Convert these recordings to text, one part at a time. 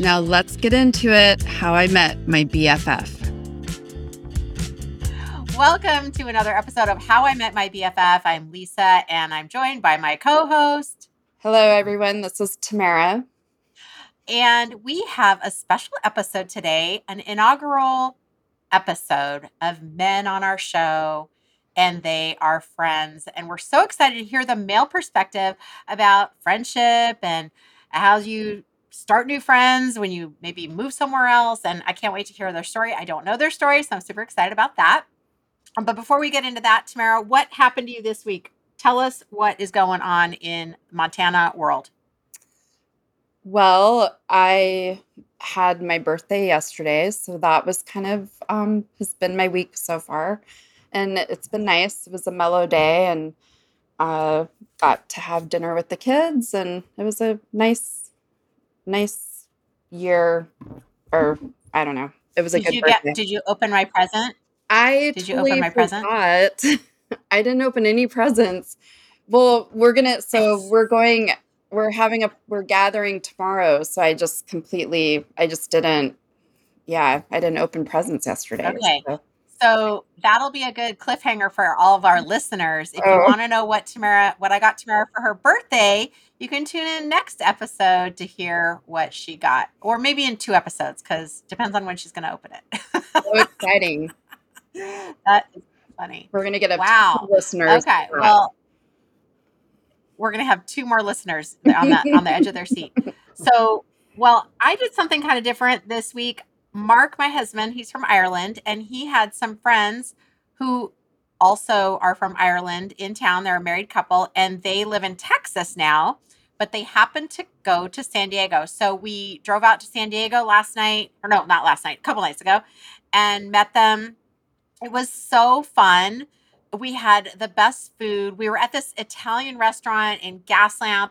Now let's get into it how I met my BFF. Welcome to another episode of How I Met My BFF. I'm Lisa and I'm joined by my co host. Hello, everyone. This is Tamara. And we have a special episode today, an inaugural episode of men on our show, and they are friends. And we're so excited to hear the male perspective about friendship and how you start new friends when you maybe move somewhere else. And I can't wait to hear their story. I don't know their story, so I'm super excited about that. Um, but before we get into that, Tamara, what happened to you this week? Tell us what is going on in Montana world. Well, I had my birthday yesterday, so that was kind of um, has been my week so far, and it's been nice. It was a mellow day, and uh, got to have dinner with the kids, and it was a nice nice year, or I don't know. It was a did good you birthday. get? Did you open my present? I did you open my present? forgot. I didn't open any presents. Well, we're gonna. So we're going. We're having a. We're gathering tomorrow. So I just completely. I just didn't. Yeah, I didn't open presents yesterday. Okay. so- So that'll be a good cliffhanger for all of our listeners. If you Oh. want to know what Tamara, what I got Tamara for her birthday, you can tune in next episode to hear what she got, or maybe in two episodes, because depends on when she's going to open it. So exciting. that is funny. We're gonna get a Wow. listeners. Okay, well, we're gonna have two more listeners on the on the edge of their seat. So, well, I did something kind of different this week. Mark, my husband, he's from Ireland, and he had some friends who also are from Ireland in town. They're a married couple, and they live in Texas now. But they happened to go to San Diego. So we drove out to San Diego last night, or no, not last night, a couple nights ago, and met them. It was so fun we had the best food. We were at this Italian restaurant in Gaslamp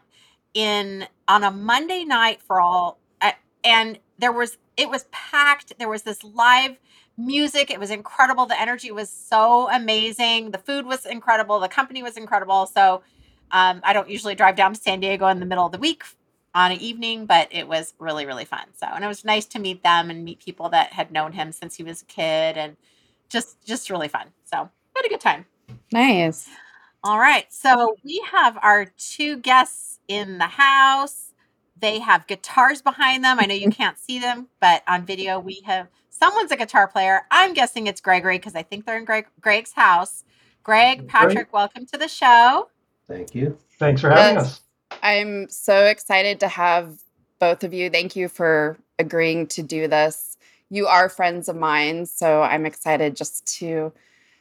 in on a Monday night for all and there was it was packed. There was this live music. It was incredible. The energy was so amazing. The food was incredible. The company was incredible. So um, I don't usually drive down to San Diego in the middle of the week on an evening, but it was really, really fun. So, and it was nice to meet them and meet people that had known him since he was a kid and just, just really fun. So had a good time. nice. All right. So we have our two guests in the house. They have guitars behind them. I know you can't see them, but on video we have someone's a guitar player. I'm guessing it's Gregory because I think they're in Greg, Greg's house. Greg, Great. Patrick, welcome to the show. Thank you. Thanks for having Yes. us. I'm so excited to have both of you. Thank you for agreeing to do this. You are friends of mine, so I'm excited just to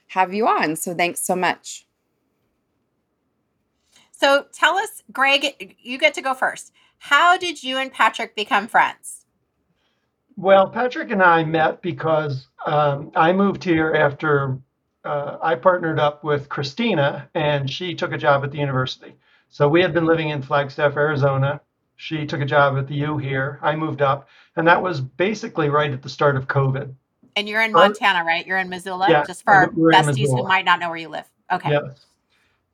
have you on. So thanks so much. So tell us, Greg, you get to go first. How did you and Patrick become friends? Well, Patrick and I met because um, I moved here after uh, I partnered up with Christina and she took a job at the university. So we had been living in Flagstaff, Arizona. She took a job at the U here. I moved up, and that was basically right at the start of COVID. And you're in Montana, right? You're in Missoula, Yeah, just for our besties who might not know where you live. Okay. Yes.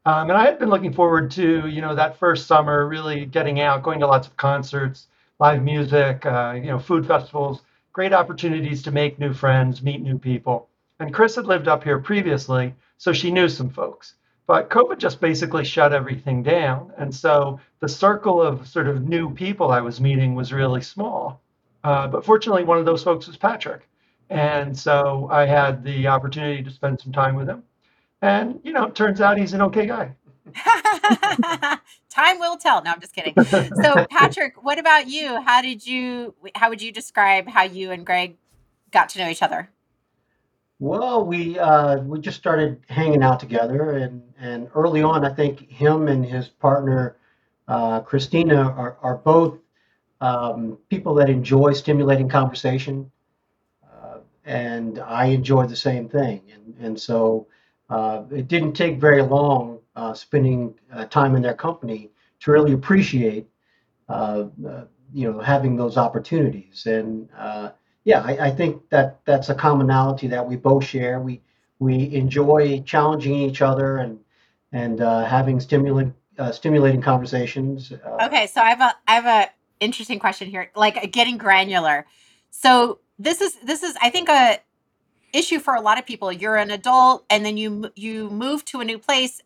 Um, and I had been looking forward to, you know, that first summer, really getting out, going to lots of concerts, live music, uh, you know, food festivals, great opportunities to make new friends, meet new people. And Chris had lived up here previously, so she knew some folks. But COVID just basically shut everything down. And so the circle of sort of new people I was meeting was really small. Uh, but fortunately, one of those folks was Patrick. And so I had the opportunity to spend some time with him. And, you know, it turns out he's an okay guy. Time will tell. No, I'm just kidding. So, Patrick, what about you? How did you? How would you describe how you and Greg got to know each other? Well, we uh, we just started hanging out together, and and early on, I think him and his partner uh, Christina are are both um, people that enjoy stimulating conversation, uh, and I enjoy the same thing. And, and so uh, it didn't take very long uh, spending uh, time in their company to really appreciate, uh, uh, you know, having those opportunities. And uh, yeah, I, I think that that's a commonality that we both share. We we enjoy challenging each other and and having stimulant stimulating conversations. Okay, so I have a I have a interesting question here, like getting granular. So this is this is I think a issue for a lot of people. You're an adult and then you you move to a new place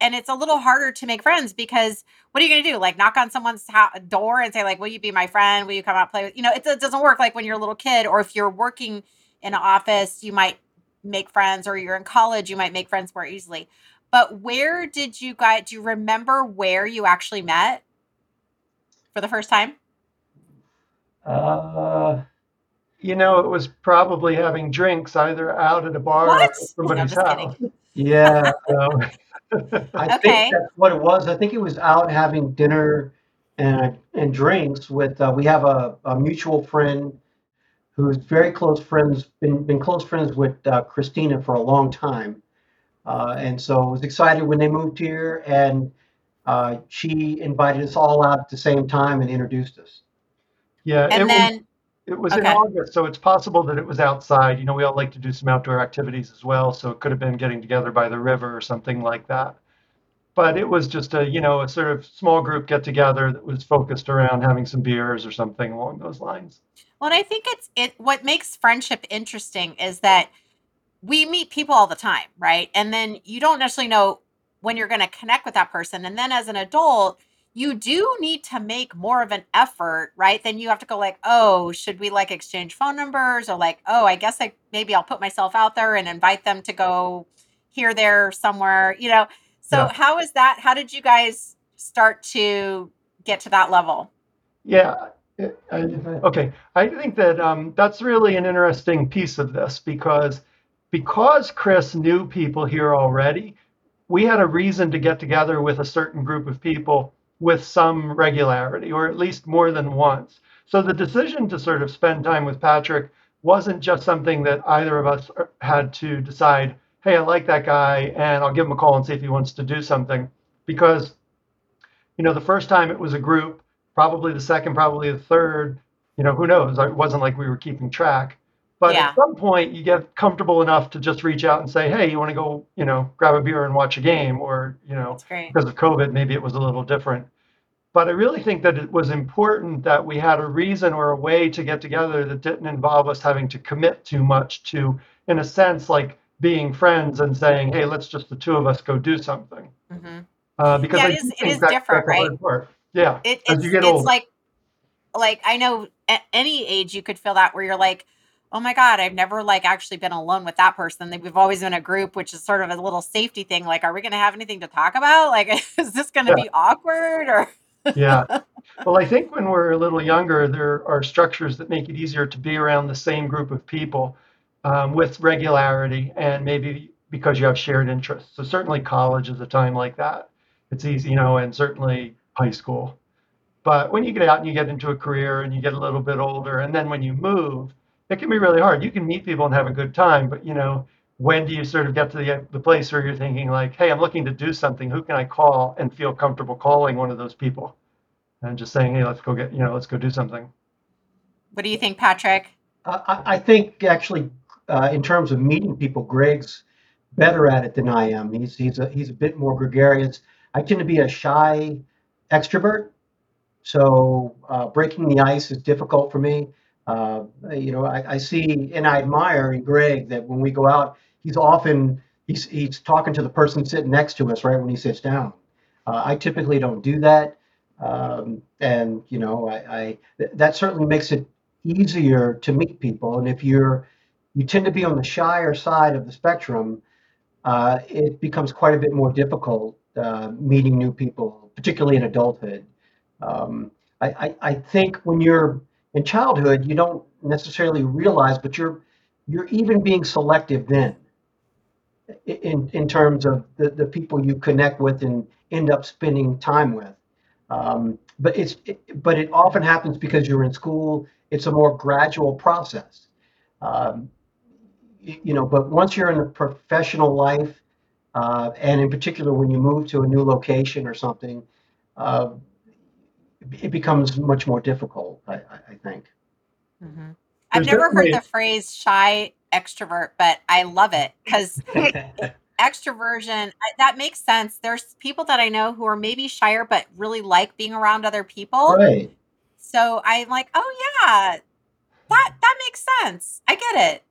and it's a little harder to make friends because what are you going to do? Like knock on someone's ho- door and say like, "Will you be my friend? Will you come out play with?" You know, it, it doesn't work like when you're a little kid or if you're working in an office, you might make friends or you're in college, you might make friends more easily. But where did you guys do you remember where you actually met for the first time? Uh, you know, it was probably having drinks either out at a bar or What? at No, I'm kidding. yeah, So, I Okay. think that's what it was. I think it was out having dinner and and drinks with. Uh, we have a, a mutual friend who's very close friends, been been close friends with uh, Christina for a long time, uh, and so I was excited when they moved here, and uh, she invited us all out at the same time and introduced us. yeah, it And was then it was in. August, so it's possible that it was outside. You know, we all like to do some outdoor activities as well, so it could have been getting together by the river or something like that. But it was just a, you know, a sort of small group get together that was focused around having some beers or something along those lines. Well, I think it's it what makes friendship interesting is that we meet people all the time, right? And then you don't necessarily know when you're going to connect with that person. And then as an adult, you do need to make more of an effort, right? Then you have to go like, "Oh, should we like exchange phone numbers?" or like, "Oh, I guess I maybe I'll put myself out there and invite them to go here there somewhere." You know. So, Yeah. how is that? How did you guys start to get to that level? Yeah. I, okay. I think that um, that's really an interesting piece of this because because Chris knew people here already, we had a reason to get together with a certain group of people with some regularity, or at least more than once. So the decision to sort of spend time with Patrick wasn't just something that either of us uh, had to decide, hey, I like that guy, and I'll give him a call and see if he wants to do something. Because you know, the first time it was a group, probably the second, probably the third, you know, who knows? It wasn't like we were keeping track. But Yeah. at some point, you get comfortable enough to just reach out and say, hey, you want to go, you know, grab a beer and watch a game? Or, you know, because of COVID, maybe it was a little different. But I really think that it was important that we had a reason or a way to get together that didn't involve us having to commit too much to, in a sense, like being friends and saying, hey, let's just the two of us go do something. hmm Uh, because Yeah, it is. It is different, right? Yeah, It, as it's you get it's like like I know at any age you could feel that where you're like, oh my god, I've never like actually been alone with that person. We've always been a group, which is sort of a little safety thing. Like, are we going to have anything to talk about? Like, is this going to Yeah. be awkward or? Yeah. Well, I think when we're a little younger, there are structures that make it easier to be around the same group of people um, with regularity and maybe because you have shared interests. So certainly college is a time like that. It's easy, you know, and certainly high school. But when you get out and you get into a career and you get a little bit older, and then when you move, it can be really hard. You can meet people and have a good time, but you know, when do you sort of get to the, the place where you're thinking like, hey, I'm looking to do something. Who can I call and feel comfortable calling one of those people and just saying, hey, let's go get, you know, let's go do something. What do you think, Patrick? I, I I think actually, uh, in terms of meeting people, Greg's better at it than I am. He's he's a he's a bit more gregarious. I tend to be a shy extrovert, so uh, breaking the ice is difficult for me. Uh, you know, I, I see and I admire in Greg that when we go out, he's often he's he's talking to the person sitting next to us right when he sits down. Uh, I typically don't do that, um, and you know, I, I th- that certainly makes it easier to meet people. And if you're you tend to be on the shyer side of the spectrum, uh, it becomes quite a bit more difficult uh, meeting new people, particularly in adulthood. Um, I, I, I think when you're in childhood, you don't necessarily realize, but you're you're even being selective then in in terms of the, the people you connect with and end up spending time with. Um, but it's it, but it often happens because you're in school. It's a more gradual process. Um, you know, but once you're in a professional life, uh, and in particular when you move to a new location or something, uh, it becomes much more difficult. I, I I think. hmm I've never heard the phrase shy extrovert, but I love it because extroversion that makes sense. There's people that I know who are maybe shyer but really like being around other people. Right. So I'm like, oh yeah, that that makes sense. I get it.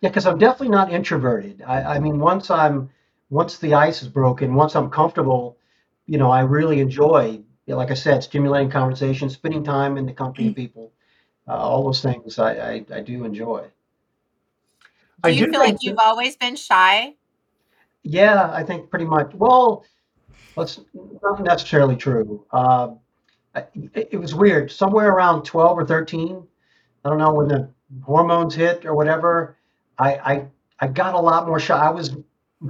Yeah, because I'm definitely not introverted. I, I mean, once I'm, once the ice is broken, once I'm comfortable, you know, I really enjoy, you know, like I said, stimulating conversation, spending time in the company of people, uh, all those things I, I, I do enjoy. Do I you do feel like think you've that, always been shy? Yeah, I think pretty much. Well, that's not necessarily true. Uh, I, it, it was weird. Somewhere around 12 or 13, I don't know when the hormones hit or whatever. I I, I got a lot more shy. I was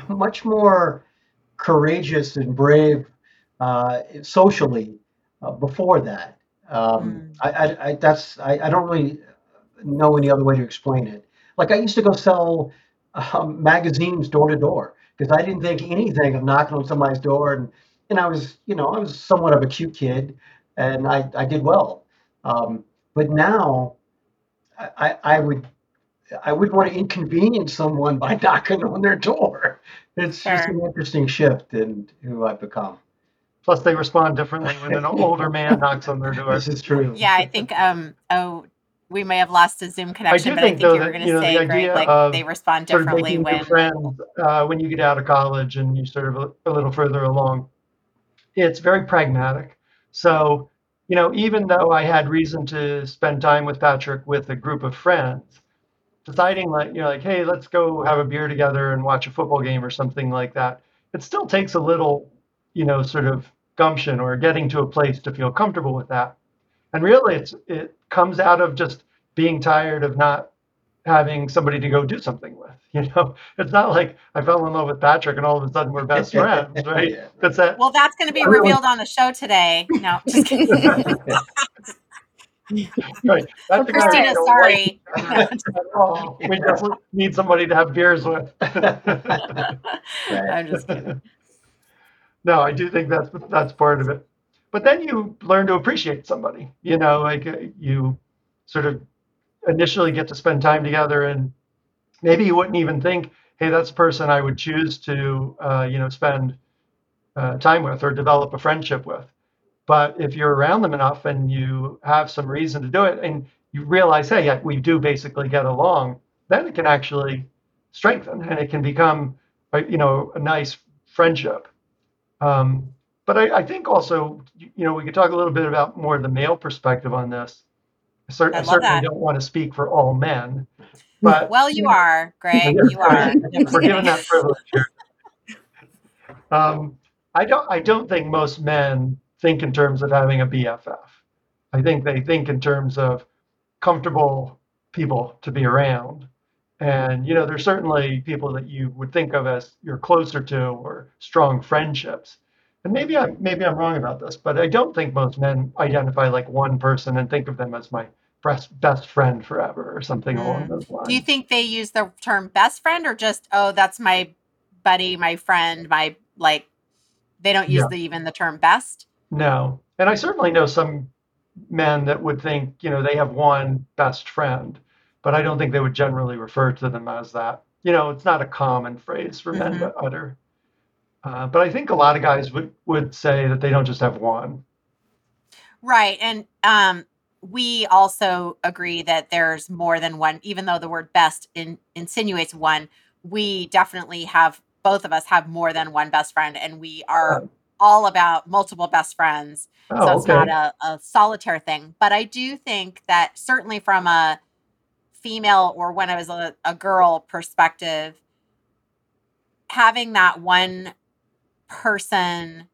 much more courageous and brave uh, socially uh, before that. Um, Mm. I, I, I that's I, I don't really know any other way to explain it. Like I used to go sell um, magazines door to door because I didn't think anything of knocking on somebody's door and and I was you know I was somewhat of a cute kid and I, I did well. Um, but now I, I would I wouldn't want to inconvenience someone by knocking on their door. It's just an interesting shift in who I've become. Plus they respond differently when an older man knocks on their door. This is true. Yeah, I think um oh we may have lost a Zoom I connection, do but I think think though you were that going you to know the say, Greg, idea like of they respond sort of differently when friends uh, when you get out of college and you sort of a, a little further along. It's very pragmatic. So, you know, even though I had reason to spend time with Patrick with a group of friends, deciding like, you know, like, hey, let's go have a beer together and watch a football game or something like that, it still takes a little, you know, sort of gumption or getting to a place to feel comfortable with that. And really, it's it comes out of just being tired of not having somebody to go do something with. You know, it's not like I fell in love with Patrick and all of a sudden we're best friends, right? That's that. well, that's going to be I really- revealed on the show today. No, just kidding. right. That's the guy I Christina, sorry. like. We just need somebody to have beers with. I'm just kidding. No, I do think that's that's part of it. But then you learn to appreciate somebody. You know, like uh, you sort of initially get to spend time together, and maybe you wouldn't even think, "Hey, that's a person I would choose to, uh, you know, spend uh, time with or develop a friendship with." But if you're around them enough and you have some reason to do it, and you realize, "Hey, yeah, we do basically get along," then it can actually strengthen, and it can become, a, you know, a nice friendship. Um, but I, I think also, you know, we could talk a little bit about more the male perspective on this. I, cer- I certainly that. don't want to speak for all men, but Well, you are, Greg. You are. We're given that privilege here. Um, I don't. I don't think most men think in terms of having a BFF. I think they think in terms of comfortable people to be around. And you know, there's certainly people that you would think of as you're closer to or strong friendships. And maybe I maybe I'm wrong about this, but I don't think most men identify like one person and think of them as my best best friend forever or something along Mm. those lines. Do you think they use the term best friend or just, oh, that's my buddy, my friend, my like they don't use Yeah. the even the term best? No. And I certainly know some men that would think, you know, they have one best friend, but I don't think they would generally refer to them as that. You know, it's not a common phrase for men Mhm. to utter. Uh, but I think a lot of guys would, would say that they don't just have one. Right. And um we also agree that there's more than one, even though the word best in, insinuates one, we definitely have both of us have more than one best friend and we are Oh, all about multiple best friends. So oh it's not a, a solitaire thing. But I do think that certainly from a female or when I was a, a girl perspective, having that one person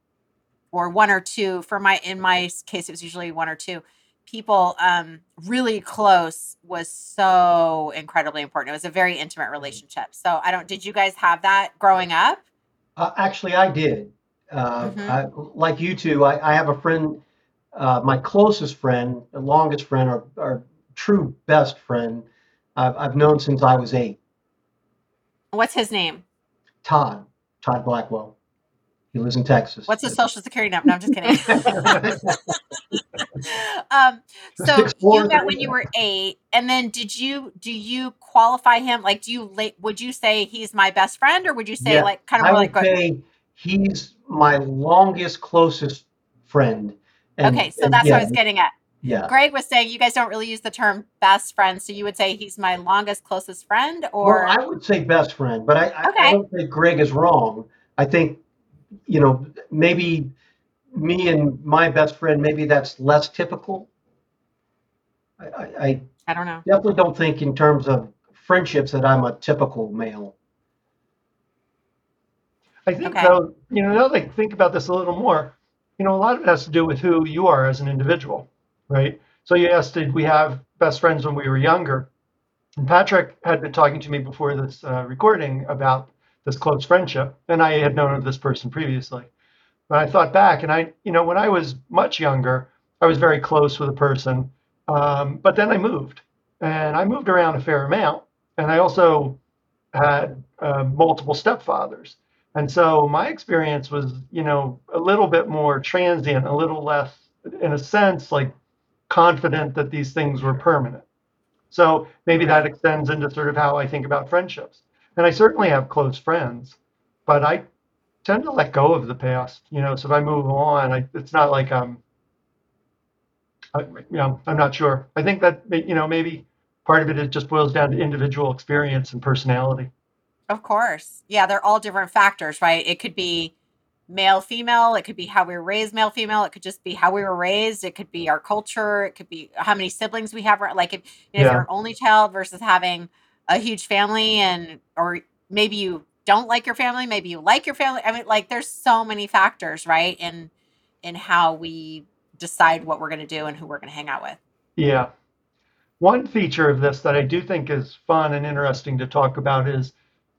or one or two for my in my case it was usually one or two people um really close was so incredibly important it was a very intimate relationship so i don't did you guys have that growing up Uh, actually, I did. Uh, Mhm. I, like you two, I, I have a friend uh, my closest friend, the longest friend, our, or true best friend, I've, I've known since I was eight. What's his name? Todd, Todd Blackwell. He lives in Texas. What's his social security number? No, I'm just kidding. um, so you met when you were eight, and then did you do you qualify him? Like, do you would you say he's my best friend, or would you say Yeah, like kind of I more would like? say he's my longest, closest friend. And, okay, so that's yeah, what I was getting at. Yeah. Greg was saying you guys don't really use the term best friend, so you would say he's my longest closest friend, Well, or I would say best friend, but I, I, I don't think Greg is wrong. I think, you know, maybe me and my best friend, maybe that's less typical. I, I, I I don't know. definitely don't think in terms of friendships that I'm a typical male. I think Okay. though, you know, now that I think about this a little more, you know, a lot of it has to do with who you are as an individual, right? So you asked, did we have best friends when we were younger? And Patrick had been talking to me before this uh, recording about this close friendship, and I had known of this person previously. But I thought back, and I, you know, when I was much younger, I was very close with a person, um, but then I moved, and I moved around a fair amount, and I also had uh, multiple stepfathers. And so my experience was, you know, a little bit more transient, a little less, in a sense, like confident that these things were permanent. So maybe that extends into sort of how I think about friendships. And I certainly have close friends, but I tend to let go of the past, you know. So if I move on, I, it's not like I'm, I, you know, I'm not sure. I think that, you know, maybe part of it, it just boils down to individual experience and personality. Of course. Yeah, they're all different factors, right? It could be male, female. It could be how we were raised, male, female. It could just be how we were raised. It could be our culture. It could be how many siblings we have. Like if, you know, if Yeah. you're an only child versus having a huge family and, or maybe you don't like your family, maybe you like your family. I mean, like there's so many factors, right? In, in how we decide what we're going to do and who we're going to hang out with. Yeah. One feature of this that I do think is fun and interesting to talk about is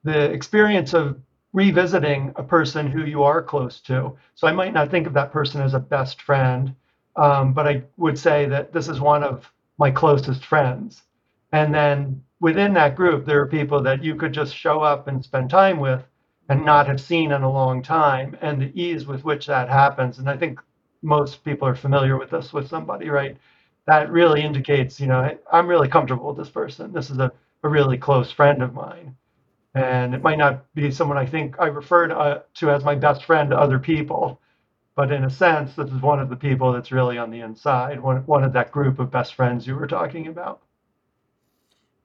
the experience of revisiting a person who you are close to. So I might not think of that person as a best friend, um, but I would say that this is one of my closest friends. And then within that group, there are people that you could just show up and spend time with and not have seen in a long time, and the ease with which that happens. And I think most people are familiar with this with somebody, right? That really indicates, you know, "Hey, I'm really comfortable with this person. This is a, a really close friend of mine. And it might not be someone I think I refer to, uh, to as my best friend to other people, but in a sense, this is one of the people that's really on the inside, one, one of that group of best friends you were talking about.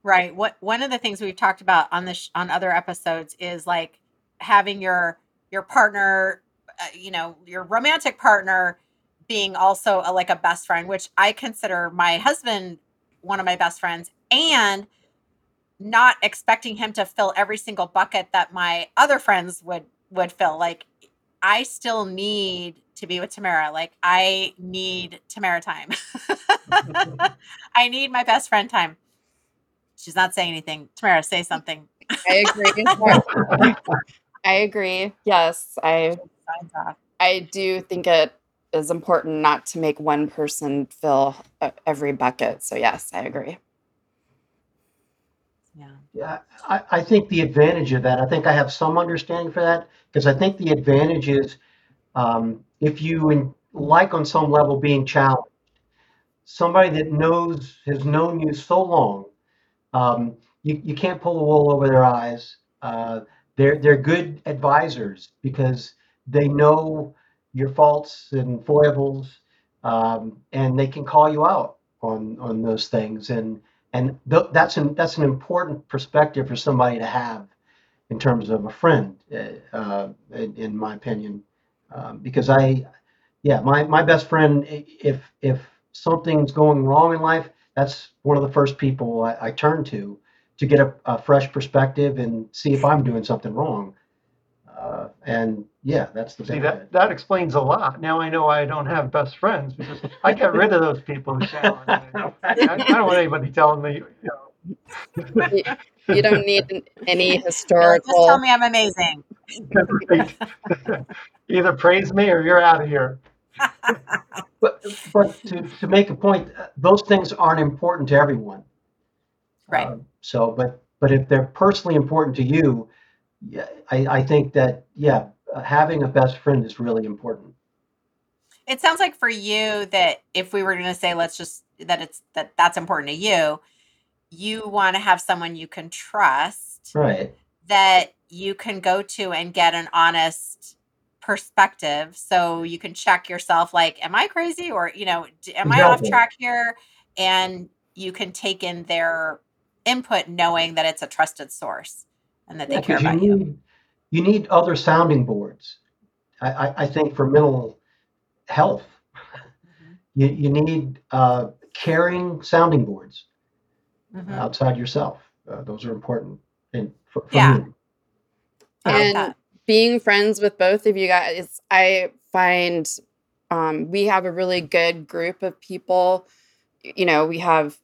Right. What one of the things we've talked about on this on other episodes is like having your your partner, uh, you know, your romantic partner being also a, like a best friend, which I consider my husband one of my best friends, and not expecting him to fill every single bucket that my other friends would would fill. Like I still need to be with Tamara. Like I need Tamara time. I need my best friend time. She's not saying anything. Tamara, say something. I agree. I agree. Yes, I I do think it is important not to make one person fill uh, every bucket. So yes, I agree. Yeah. I, I think the advantage of that, I think I have some understanding for that, because I think the advantage is um, if you in, like on some level being challenged, somebody that knows has known you so long, um, you, you can't pull the wool over their eyes. Uh, they're they're good advisors because they know your faults and foibles, um, and they can call you out on on those things and and th- that's an that's an important perspective for somebody to have in terms of a friend uh, uh, in, in my opinion. Um, because i yeah my, my best friend if if something's going wrong in life that's one of the first people i, I turn to to get a, a fresh perspective and see if i'm doing something wrong uh, and yeah that's the See, benefit. that, that explains a lot. Now I know I don't have best friends because I get rid of those people who challenge me. I, I don't want anybody telling me, you know, You, you don't need any You're Just tell me I'm amazing. either praise me or you're out of here. But but to, to make a point, uh, those things aren't important to everyone. Right. Um, so, but but if they're personally important to you, yeah, I, I think that yeah, having a best friend is really important. It sounds like for you that if we were going to say let's just that it's that that's important to you, you want to have someone you can trust Right. that you can go to and get an honest perspective. So you can check yourself like am I crazy? or you know am I off track here? And you can take in their input knowing that it's a trusted source and that they Yeah, care because you about you. need you need other sounding boards. I, I, I think for mental health, Mhm. you, you need uh, caring sounding boards Mhm. outside yourself. Uh, those are important. And for, for Yeah. me, I like and being friends with both of you guys, I find um, we have a really good group of people. You know, we have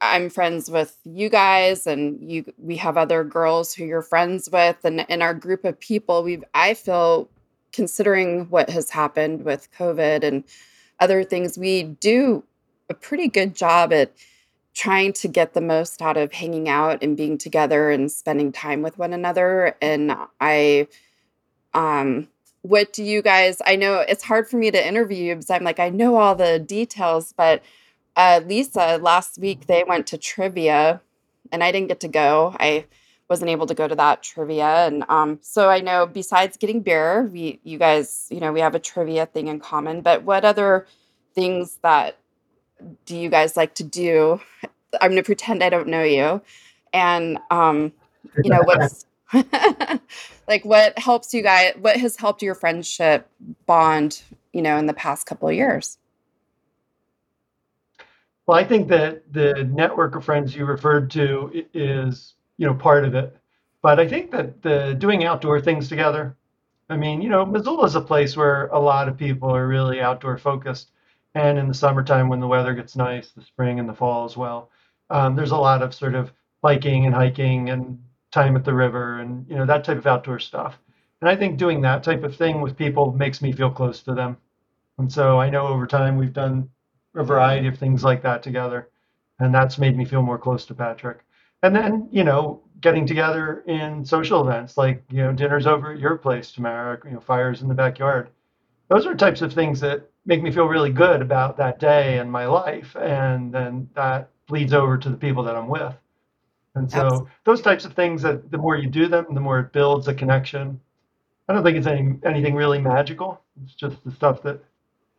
I'm friends with you guys and you we have other girls who you're friends with. And in our group of people we've I feel considering what has happened with COVID and other things we do a pretty good job at trying to get the most out of hanging out and being together and spending time with one another. And I um what do you guys I know it's hard for me to interview you because I'm like I know all the details but uh, Lisa, last week they went to trivia, and I didn't get to go. I wasn't able to go to that trivia, and um, so I know besides getting beer, we you guys, you know, we have a trivia thing in common. But what other things that do you guys like to do? I'm gonna pretend I don't know you, and um, you know what's like what helps you guys? What has helped your friendship bond? You know, in the past couple of years. Well, I think that the network of friends you referred to is, you know, part of it. But I think that the doing outdoor things together, I mean, you know, Missoula is a place where a lot of people are really outdoor focused. And in the summertime, when the weather gets nice, the spring and the fall as well, um, there's a lot of sort of biking and hiking and time at the river and, you know, that type of outdoor stuff. And I think doing that type of thing with people makes me feel close to them. And so I know over time we've done a variety of things like that together. And that's made me feel more close to Patrick. And then, you know, getting together in social events like, you know, dinners over at your place, Tamara, you know, fires in the backyard. Those are types of things that make me feel really good about that day and my life. And then that bleeds over to the people that I'm with. And so those types of things that the more you do them, the more it builds a connection. I don't think it's any anything really magical. It's just the stuff that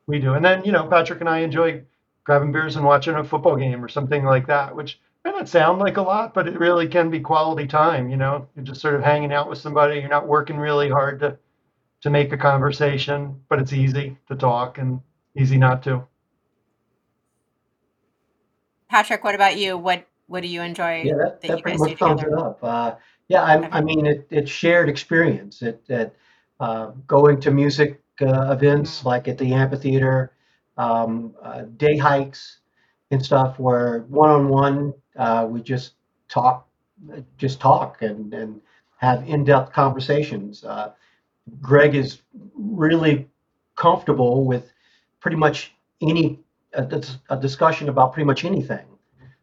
we do. And then, you know, Patrick and I enjoy grabbing beers and watching a football game or something like that, which may not sound like a lot, but it really can be quality time. You know, you're just sort of hanging out with somebody. You're not working really hard to to make a conversation, but it's easy to talk and easy not to. Patrick, what about you? What what do you enjoy Yeah, that, that that you pretty guys much sums it up. Uh, yeah, I, I mean, it, it's shared experience. It, it uh, going to music uh, events like at the amphitheater, um, uh, day hikes and stuff where one on one we just talk, just talk and, and have in depth conversations. Uh, Greg is really comfortable with pretty much any a, discussion about pretty much anything.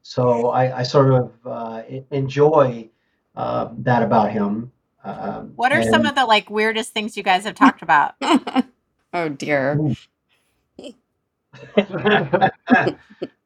So I, I sort of uh, enjoy uh, that about him. Um, What are some of the like weirdest things you guys have talked about? oh dear.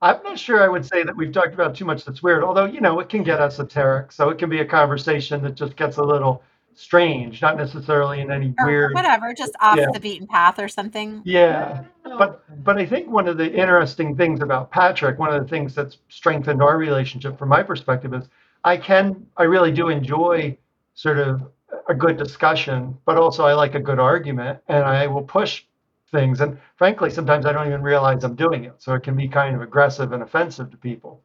I'm not sure I would say that we've talked about too much that's weird, although, you know, it can get esoteric. So it can be a conversation that just gets a little strange, not necessarily in any Or weird. whatever, just off Yeah. the beaten path or something? Yeah. But but I think one of the interesting things about Patrick, one of the things that's strengthened our relationship from my perspective is I can I really do enjoy sort of a good discussion, but also I like a good argument and I will push things and frankly sometimes I don't even realize I'm doing it. So it can be kind of aggressive and offensive to people.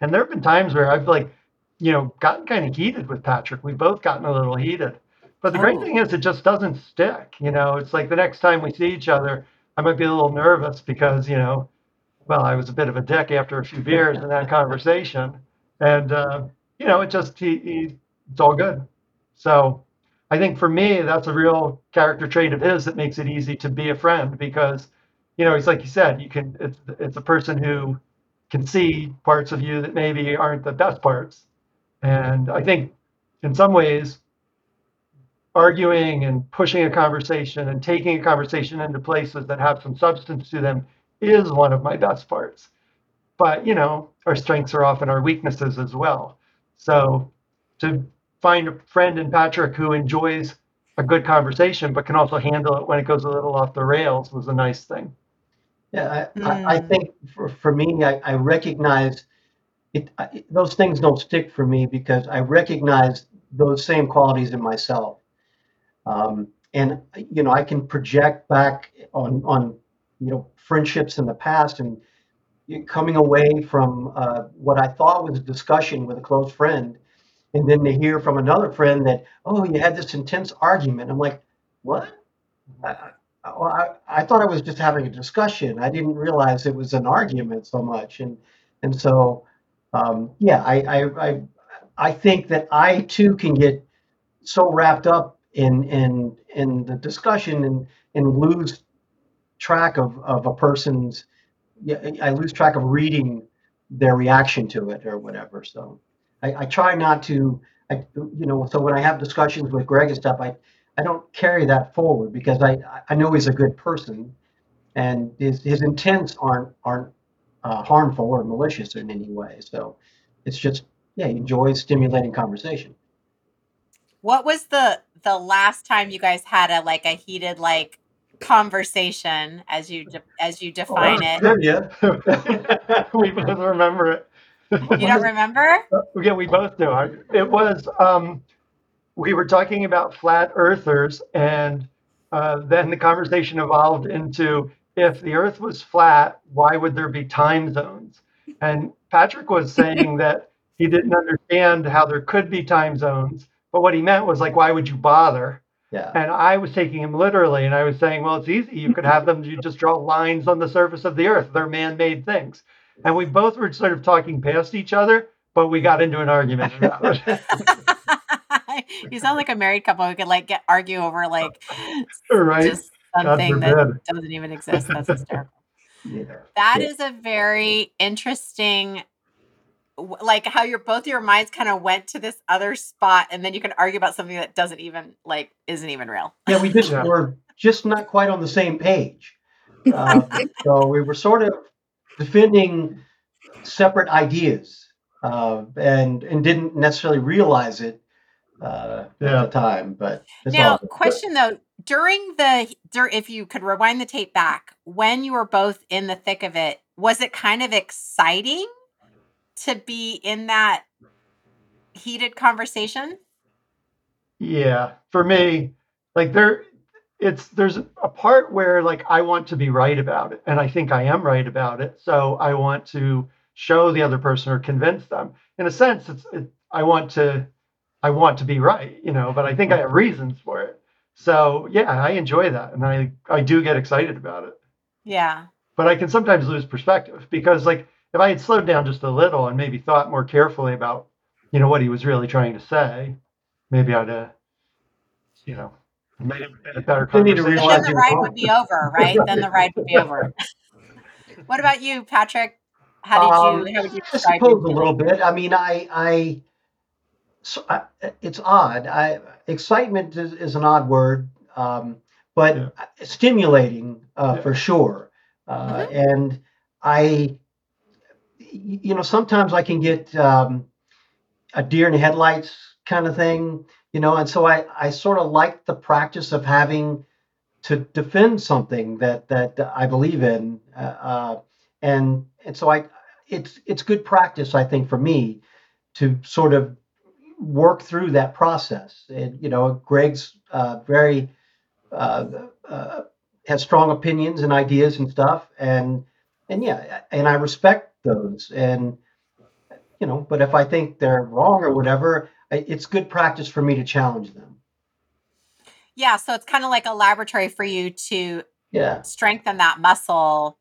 And there have been times where I've like, you know, gotten kind of heated with Patrick. We've both gotten a little heated. But the great Oh. thing is it just doesn't stick. You know, it's like the next time we see each other, I might be a little nervous because, you know, well, I was a bit of a dick after a few beers in that conversation. And, uh, you know, it just, he, he, it's all good. So I think for me, that's a real character trait of his that makes it easy to be a friend because you know, he's like you said, you can. It's it's a person who can see parts of you that maybe aren't the best parts, and I think in some ways arguing and pushing a conversation and taking a conversation into places that have some substance to them is one of my best parts. But, you know, our strengths are often our weaknesses as well. So to find a friend in Patrick who enjoys a good conversation but can also handle it when it goes a little off the rails was a nice thing. Yeah, I, I, I think for, for me, I, I recognize it, I, those things don't stick for me because I recognize those same qualities in myself. Um, and you know, I can project back on on you know friendships in the past and coming away from uh, what I thought was a discussion with a close friend, and then to hear from another friend that oh you had this intense argument. I'm like, what? I, I, I thought I was just having a discussion. I didn't realize it was an argument so much, and and so um, yeah, I, I I I think that I too can get so wrapped up in in in the discussion and and lose track of of a person's yeah I lose track of reading their reaction to it or whatever. So I, I try not to I you know so when I have discussions with Greg and stuff I I don't carry that forward because I I know he's a good person and his his intents aren't aren't uh, harmful or malicious in any way. So it's just yeah he enjoys stimulating conversation. What was the the last time you guys had a like a heated like conversation as you de- as you define Oh, it? good, yeah. we both remember it. You don't remember? Yeah, we both do. It was, um, we were talking about flat earthers, and uh, then the conversation evolved into if the earth was flat, why would there be time zones? And Patrick was saying that he didn't understand how there could be time zones, but what he meant was like, why would you bother? Yeah. And I was taking him literally, and I was saying, well, it's easy. You could have them, you just draw lines on the surface of the earth. They're man made things. And we both were sort of talking past each other, but we got into an argument about it. you sound like a married couple who could like get argue over like right? just something that doesn't even exist. That's hysterical. Yeah. That Yeah. is a very interesting like how your both your minds kind of went to this other spot and then you can argue about something that doesn't even like isn't even real. Yeah, we just Yeah. were just not quite on the same page. Uh, so we were sort of defending separate ideas uh, and and didn't necessarily realize it uh, Yeah. at the time. But Now, all question though, during the dur- if you could rewind the tape back, when you were both in the thick of it, was it kind of exciting to be in that heated conversation? Yeah, for me, like there, it's there's a part where like I want to be right about it, and I think I am right about it. So I want to show the other person or convince them. In a sense, it's it, I want to, I want to be right, you know. But I think I have reasons for it. So yeah, I enjoy that, and I I do get excited about it. Yeah. But I can sometimes lose perspective because like if I had slowed down just a little and maybe thought more carefully about, you know, what he was really trying to say, maybe I'd uh, you know, made a better You need to conversation. Then the ride would be over, right? Then the ride would be over. what about you, Patrick? How did Um, you how would you I suppose a little bit. I mean, I, I, so I it's odd. I excitement is, is an odd word, um, but Yeah. stimulating uh, Yeah. for sure. Uh, And I, you know, sometimes I can get um, a deer in the headlights kind of thing, you know, and so I, I sort of like the practice of having to defend something that that I believe in, uh, uh, and and so I, it's it's good practice I think for me to sort of work through that process. And you know, Greg's uh, very uh, uh, has strong opinions and ideas and stuff, and and yeah, and I respect those, and you know, but if I think they're wrong or whatever, it's good practice for me to challenge them. Yeah, so it's kind of like a laboratory for you to Yeah, strengthen that muscle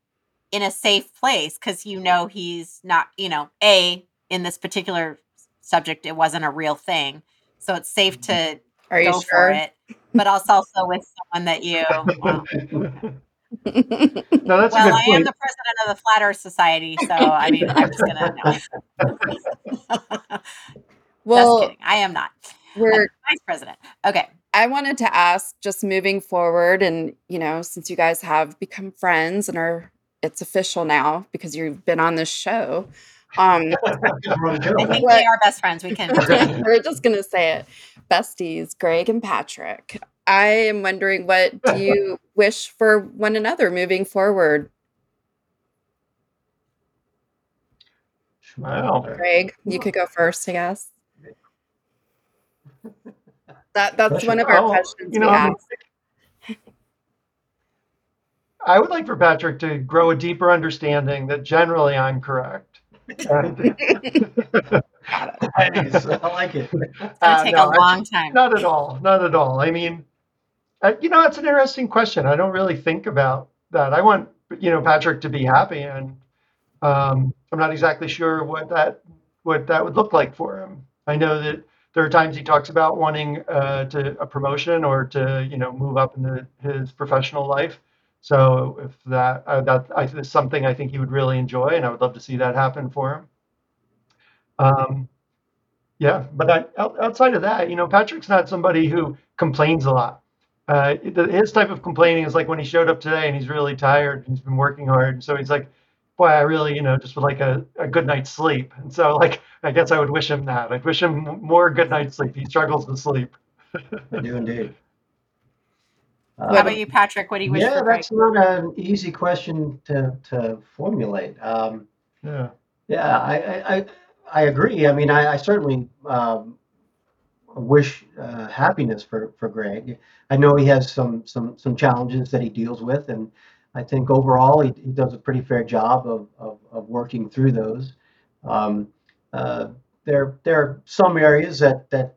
in a safe place because you know he's not, you know, a in this particular subject it wasn't a real thing, so it's safe to Are you go for it. But also also with someone that you, well, No, that's a Well, good I am the president of the Flat Earth Society, so I mean, I'm just gonna no. Just well, kidding. I am not. we're Vice president. Okay. I wanted to ask just moving forward and you know, since you guys have become friends and are it's official now because you've been on this show. Um We're on the I think What- they are best friends. We can we're just gonna say it. Besties, Greg and Patrick. I am wondering what do you wish for one another moving forward? Wow. Greg, you could go first, I guess. That that's Question. one of our Well, questions you know, we I, ask. I would like for Patrick to grow a deeper understanding that generally I'm correct. And- I like it. It's gonna Uh, take no, a I- long time. Not at all. Not at all. I mean, uh, you know, it's an interesting question. I don't really think about that. I want, you know, Patrick to be happy, and um, I'm not exactly sure what that what that would look like for him. I know that there are times he talks about wanting uh, to a promotion or to, you know, move up into his professional life. So if that uh, that I, is something I think he would really enjoy, and I would love to see that happen for him. Um, yeah, but outside of that, you know, Patrick's not somebody who complains a lot. Uh, his type of complaining is like when he showed up today and he's really tired and he's been working hard. So he's like, boy, I really, you know, just would like a, a good night's sleep. And so, like, I guess I would wish him that. I'd wish him more good night's sleep. He struggles with sleep. I do indeed. How Uh, about you, Patrick? What do you wish yeah, for Greg? that's not an easy question to, to formulate. Um, Yeah. yeah, I, I, I, I agree. I mean, I, I certainly um, wish uh, happiness for, for Greg. I know he has some, some, some challenges that he deals with, and I think overall he, he does a pretty fair job of, of, of working through those. Um, uh, there, there are some areas that, that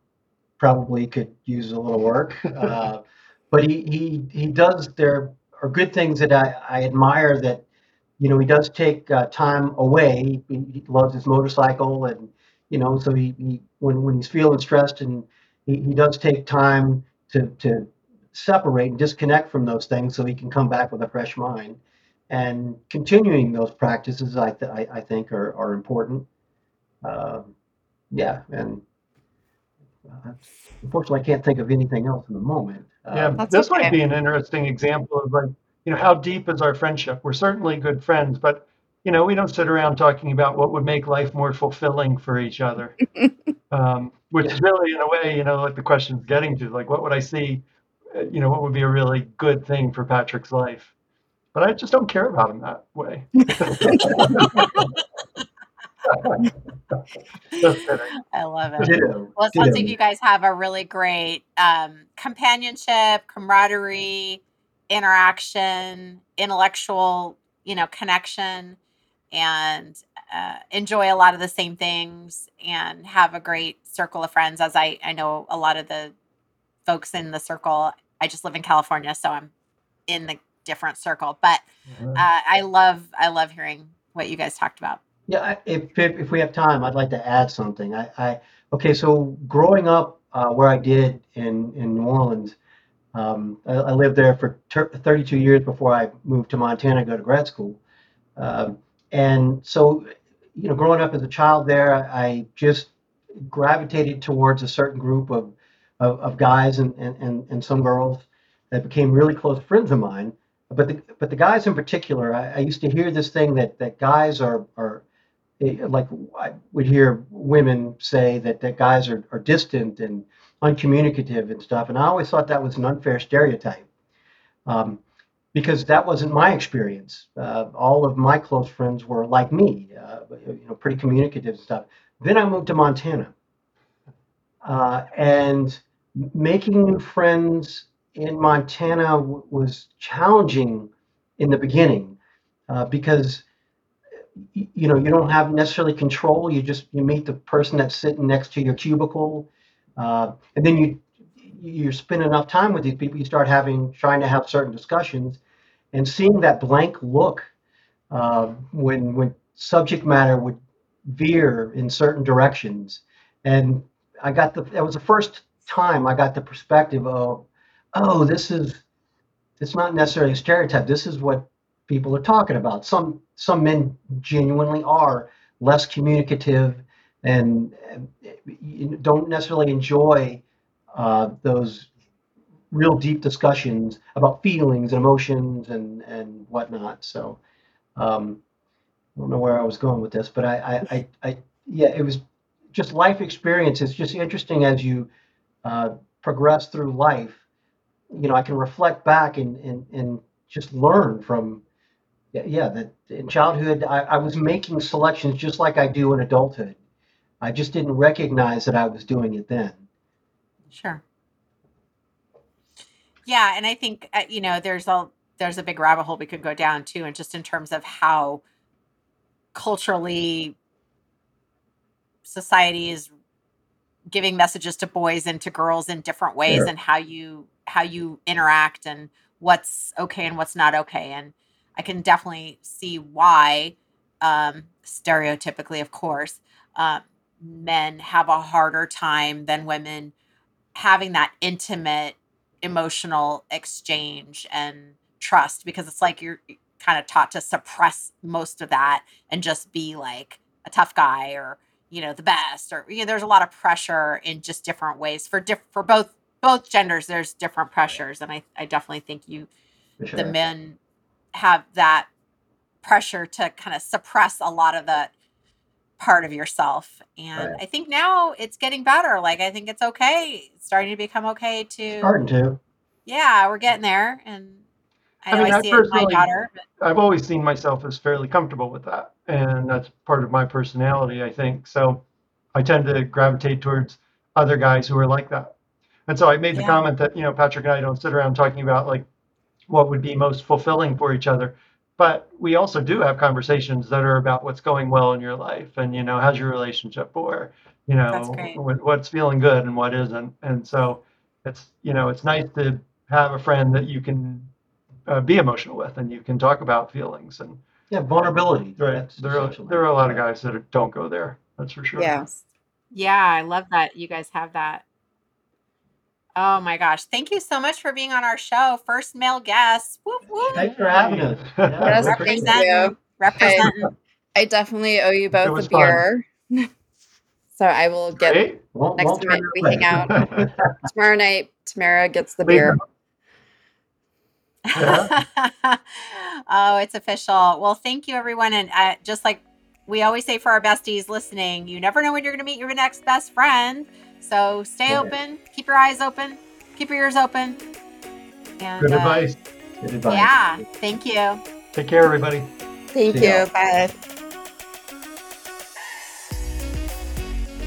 probably could use a little work. Uh, but he, he, he does, there are good things that I, I admire that, you know, he does take uh, time away. He, he loves his motorcycle and, you know, so he, he when, when he's feeling stressed and he, he does take time to, to separate and disconnect from those things so he can come back with a fresh mind. And continuing those practices, I, th- I, I think, are, are important. Um, yeah, and uh, unfortunately, I can't think of anything else in the moment. Yeah. Um, That's this okay. might be an interesting example of like, you know, how deep is our friendship? We're certainly good friends, but, you know, we don't sit around talking about what would make life more fulfilling for each other. um, which is really, in a way, you know, like the question's getting to, like, what would I see, uh, you know, what would be a really good thing for Patrick's life? But I just don't care about him that way. I love it. ditto, Well, it sounds like you guys have a really great um, companionship, camaraderie, interaction, intellectual, you know, connection, and uh, enjoy a lot of the same things, and have a great circle of friends. As I, I know a lot of the folks in the circle. I just live in California, so I'm in the different circle. But uh, I love, I love hearing what you guys talked about. Yeah, if, if if we have time, I'd like to add something. I, I okay, so growing up uh, where I did in in New Orleans, um, I, I lived there for ter- 32 years before I moved to Montana to go to grad school. Um, and so, you know, growing up as a child there, I just gravitated towards a certain group of of, of guys and, and, and, some girls that became really close friends of mine. But the but the guys in particular, I, I used to hear this thing that that guys are are eh, like I would hear women say that that guys are, are distant and uncommunicative and stuff, and I always thought that was an unfair stereotype, um, because that wasn't my experience. Uh, all of my close friends were like me, uh, you know, pretty communicative and stuff. Then I moved to Montana, uh, and making new friends in Montana w- was challenging in the beginning uh, because y- you know you don't have necessarily control. You just you meet the person that's sitting next to your cubicle uh, and then you you spend enough time with these people you start having trying to have certain discussions. And seeing that blank look uh, when when subject matter would veer in certain directions. And i got the that was the first time i got the perspective of oh this is it's not necessarily a stereotype. This is what people are talking about. Some some men genuinely are less communicative and, don't necessarily enjoy uh, those real deep discussions about feelings and emotions and and whatnot. So um, I don't know where I was going with this, but I I, I, I yeah, it was just life experience. It's just interesting as you uh, progress through life. You know, I can reflect back and and, and just learn from yeah, that in childhood I, I was making selections just like I do in adulthood. I just didn't recognize that I was doing it then. Sure. Yeah, and I think uh, you know there's a there's a big rabbit hole we could go down too, and just in terms of how culturally society is giving messages to boys and to girls in different ways, Sure. and how you how you interact and what's okay and what's not okay, and I can definitely see why, um, stereotypically, of course, uh, men have a harder time than women having that intimate emotional exchange and trust because it's like you're kind of taught to suppress most of that and just be like a tough guy or you know the best or you know there's a lot of pressure in just different ways for diff- for both both genders there's different pressures and I I definitely think you For the men have that pressure to kind of suppress a lot of that part of yourself and Right. i think now it's getting better like i think it's okay it's starting to become okay to Starting to. yeah we're getting there and i I mean, i I see it in my personally- daughter I've always seen myself as fairly comfortable with that, and that's part of my personality, I think. So I tend to gravitate towards other guys who are like that. And so I made the Yeah. comment that, you know, Patrick and I don't sit around talking about like what would be most fulfilling for each other. But we also do have conversations that are about what's going well in your life and, you know, how's your relationship or, you know, what's feeling good and what isn't. And so it's, you know, it's nice to have a friend that you can uh, be emotional with and you can talk about feelings and Yeah, vulnerability. right That's there are, there are a lot of guys that are- don't go there that's for sure Yes. yeah i love that you guys have that oh my gosh thank you so much for being on our show first male guest whoop, whoop. Thanks for having us. Yeah, Yes, we thank appreciate it. representing representing I definitely owe you both a beer. so I will get Great. Won't- Next won't time we hang out. tomorrow night. Tamara gets the Leave beer. oh, it's official. Well, thank you, everyone. And uh, just like we always say for our besties listening, you never know when you're going to meet your next best friend. So stay Yeah. open, keep your eyes open, keep your ears open. And good uh, advice Good advice. Yeah, thank you. take care everybody Thank See ya. you. Bye.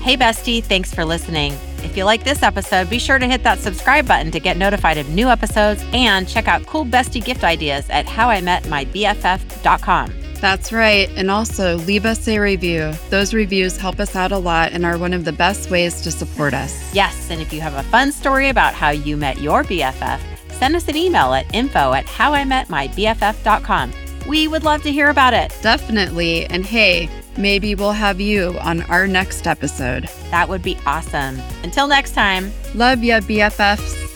Hey, bestie, thanks for listening. If you like this episode, be sure to hit that subscribe button to get notified of new episodes and check out cool bestie gift ideas at howimetmybff.com. That's right. And also leave us a review. Those reviews help us out a lot and are one of the best ways to support us. Yes, and if you have a fun story about how you met your BFF, send us an email at info at howimetmybff.com. We would love to hear about it. Definitely. And hey, maybe we'll have you on our next episode. That would be awesome. Until next time. Love ya, BFFs.